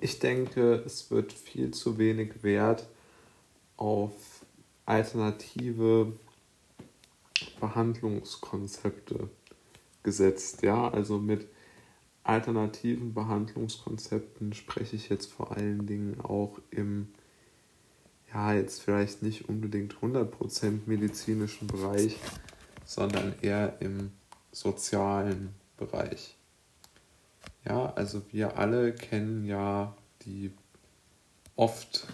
ich denke, es wird viel zu wenig Wert auf alternative Behandlungskonzepte gesetzt. Ja, also mit alternativen Behandlungskonzepten spreche ich jetzt vor allen Dingen auch im, ja, jetzt vielleicht nicht unbedingt 100% medizinischen Bereich, sondern eher im sozialen Bereich. Ja, also wir alle kennen ja die oft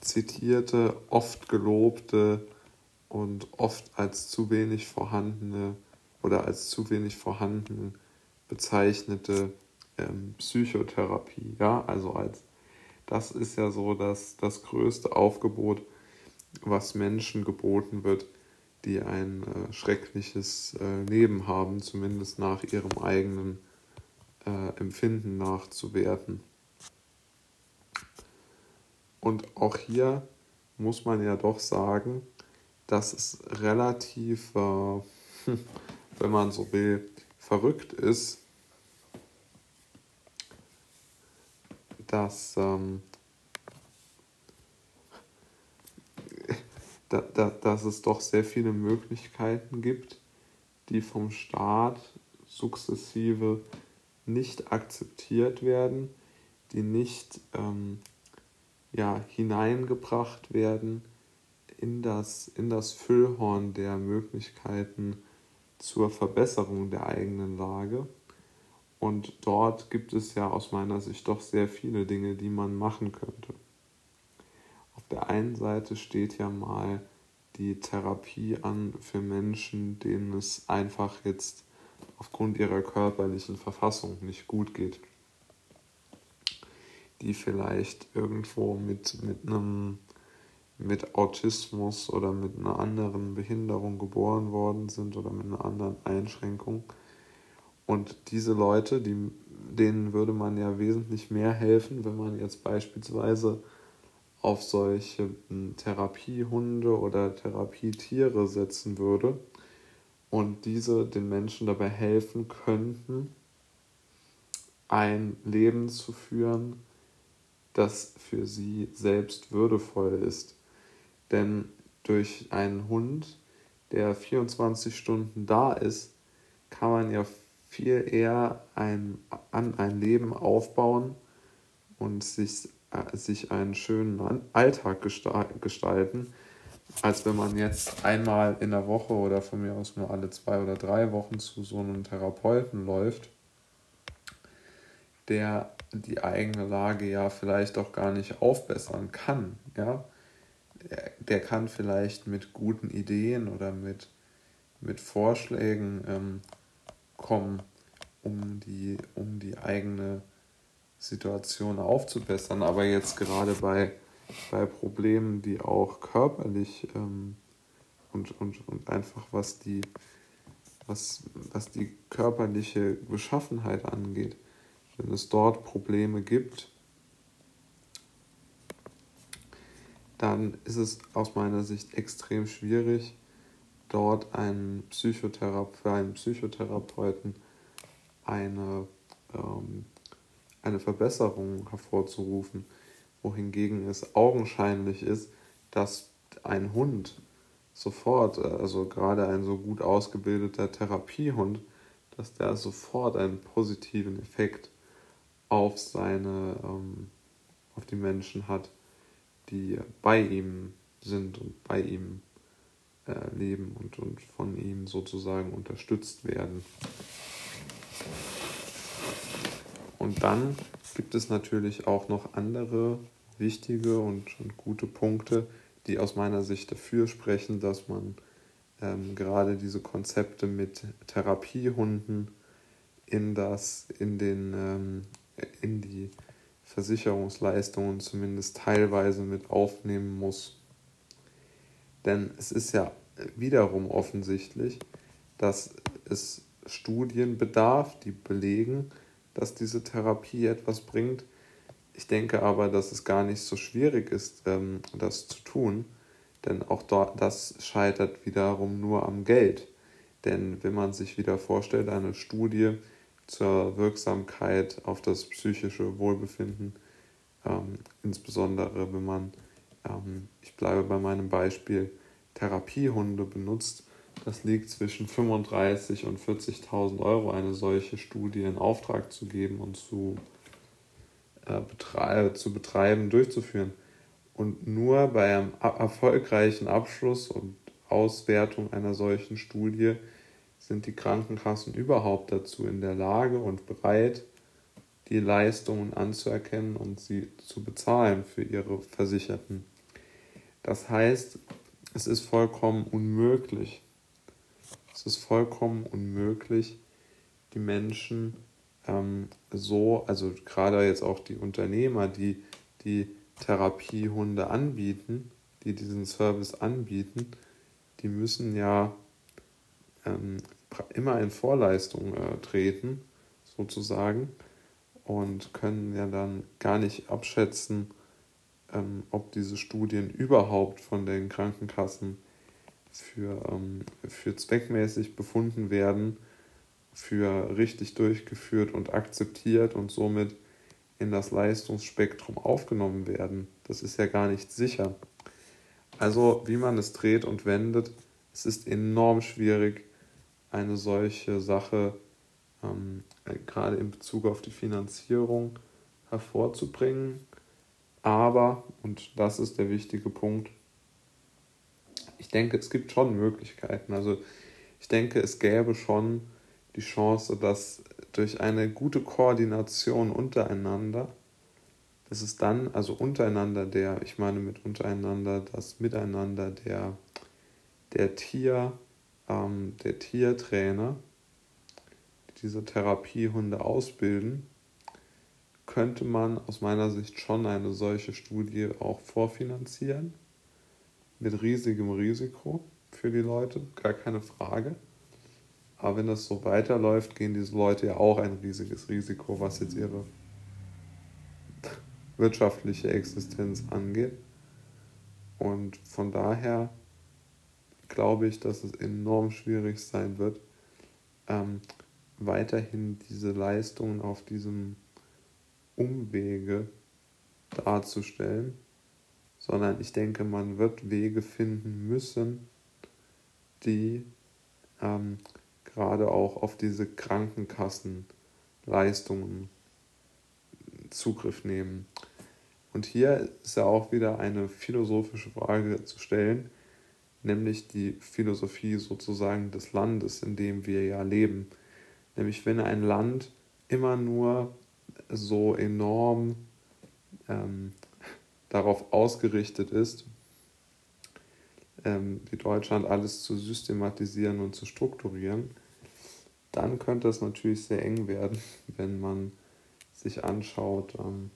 zitierte, oft gelobte und oft als zu wenig vorhandene oder als zu wenig vorhanden bezeichnete ähm, Psychotherapie. Ja, also als das ist ja so dass das größte Aufgebot, was Menschen geboten wird, die ein äh, schreckliches äh, Leben haben, zumindest nach ihrem eigenen äh, Empfinden nachzuwerten. Und auch hier muss man ja doch sagen, dass es relativ, äh, wenn man so will, verrückt ist, dass, ähm, da, da, dass es doch sehr viele Möglichkeiten gibt, die vom Staat sukzessive nicht akzeptiert werden, die nicht ähm, ja, hineingebracht werden in das, in das Füllhorn der Möglichkeiten zur Verbesserung der eigenen Lage. Und dort gibt es ja aus meiner Sicht doch sehr viele Dinge, die man machen könnte. Auf der einen Seite steht ja mal die Therapie an für Menschen, denen es einfach jetzt aufgrund ihrer körperlichen Verfassung nicht gut geht. Die vielleicht irgendwo mit, mit einem mit Autismus oder mit einer anderen Behinderung geboren worden sind oder mit einer anderen Einschränkung. Und diese Leute, die, denen würde man ja wesentlich mehr helfen, wenn man jetzt beispielsweise auf solche hm, Therapiehunde oder Therapietiere setzen würde und diese den Menschen dabei helfen könnten, ein Leben zu führen, das für sie selbst würdevoll ist. Denn durch einen Hund, der 24 Stunden da ist, kann man ja viel eher ein, an ein Leben aufbauen und sich, äh, sich einen schönen Alltag gestalten, als wenn man jetzt einmal in der Woche oder von mir aus nur alle zwei oder drei Wochen zu so einem Therapeuten läuft, der die eigene Lage ja vielleicht auch gar nicht aufbessern kann. Ja? Der, kann vielleicht mit guten Ideen oder mit, mit Vorschlägen ähm, kommen, um die, um die eigene Situation aufzubessern. Aber jetzt gerade bei bei Problemen, die auch körperlich ähm, und, und, und einfach was die, was, was die körperliche Beschaffenheit angeht, wenn es dort Probleme gibt, dann ist es aus meiner Sicht extrem schwierig, dort einen Psychotherape für einen Psychotherapeuten eine, ähm, eine Verbesserung hervorzurufen wohingegen es augenscheinlich ist, dass ein Hund sofort, also gerade ein so gut ausgebildeter Therapiehund, dass der sofort einen positiven Effekt auf seine, ähm, auf die Menschen hat, die bei ihm sind und bei ihm äh, leben und, und von ihm sozusagen unterstützt werden. Und dann gibt es natürlich auch noch andere wichtige und, und gute Punkte, die aus meiner Sicht dafür sprechen, dass man ähm, gerade diese Konzepte mit Therapiehunden in das, in den, ähm, in die Versicherungsleistungen zumindest teilweise mit aufnehmen muss. Denn es ist ja wiederum offensichtlich, dass es Studien bedarf, die belegen, dass diese Therapie etwas bringt. Ich denke aber, dass es gar nicht so schwierig ist, ähm, das zu tun, denn auch das scheitert wiederum nur am Geld. Denn wenn man sich wieder vorstellt, eine Studie zur Wirksamkeit auf das psychische Wohlbefinden, ähm, insbesondere wenn man, ähm, ich bleibe bei meinem Beispiel, Therapiehunde benutzt. Das liegt zwischen 35.000 und 40.000 Euro, eine solche Studie in Auftrag zu geben und zu, äh, betrei zu betreiben, durchzuführen. Und nur bei einem erfolgreichen Abschluss und Auswertung einer solchen Studie sind die Krankenkassen überhaupt dazu in der Lage und bereit, die Leistungen anzuerkennen und sie zu bezahlen für ihre Versicherten. Das heißt, es ist vollkommen unmöglich, es ist vollkommen unmöglich, die Menschen ähm, so, also gerade jetzt auch die Unternehmer, die die Therapiehunde anbieten, die diesen Service anbieten, die müssen ja ähm, immer in Vorleistung äh, treten, sozusagen, und können ja dann gar nicht abschätzen, ähm, ob diese Studien überhaupt von den Krankenkassen für, ähm, für zweckmäßig befunden werden, für richtig durchgeführt und akzeptiert und somit in das Leistungsspektrum aufgenommen werden. Das ist ja gar nicht sicher. Also wie man es dreht und wendet, es ist enorm schwierig, eine solche Sache ähm, gerade in Bezug auf die Finanzierung hervorzubringen. Aber, und das ist der wichtige Punkt, ich denke, es gibt schon Möglichkeiten. Also ich denke, es gäbe schon die Chance, dass durch eine gute Koordination untereinander, dass es dann, also untereinander der, ich meine mit untereinander das Miteinander der, der Tier, ähm, der Tiertrainer, die diese Therapiehunde ausbilden, könnte man aus meiner Sicht schon eine solche Studie auch vorfinanzieren. Mit riesigem Risiko für die Leute, gar keine Frage. Aber wenn das so weiterläuft, gehen diese Leute ja auch ein riesiges Risiko, was jetzt ihre wirtschaftliche Existenz angeht. Und von daher glaube ich, dass es enorm schwierig sein wird, ähm, weiterhin diese Leistungen auf diesem Umwege darzustellen, sondern ich denke, man wird Wege finden müssen, die ähm, gerade auch auf diese Krankenkassenleistungen Zugriff nehmen. Und hier ist ja auch wieder eine philosophische Frage zu stellen, nämlich die Philosophie sozusagen des Landes, in dem wir ja leben. Nämlich wenn ein Land immer nur so enorm ähm, darauf ausgerichtet ist, ähm, wie Deutschland alles zu systematisieren und zu strukturieren, dann könnte es natürlich sehr eng werden, wenn man sich anschaut, ähm,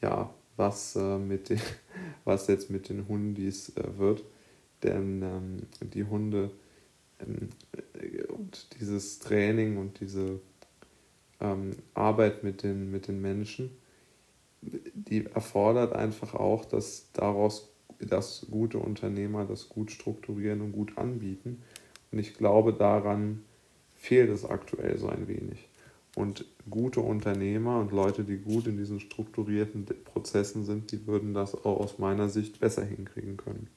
ja, was, äh, mit den, was jetzt mit den Hundis äh, wird. Denn ähm, die Hunde ähm, und dieses Training und diese ähm, Arbeit mit den, mit den Menschen, die erfordert einfach auch, dass daraus das gute Unternehmer das gut strukturieren und gut anbieten. Und ich glaube, daran fehlt es aktuell so ein wenig. Und gute Unternehmer und Leute, die gut in diesen strukturierten Prozessen sind, die würden das auch aus meiner Sicht besser hinkriegen können.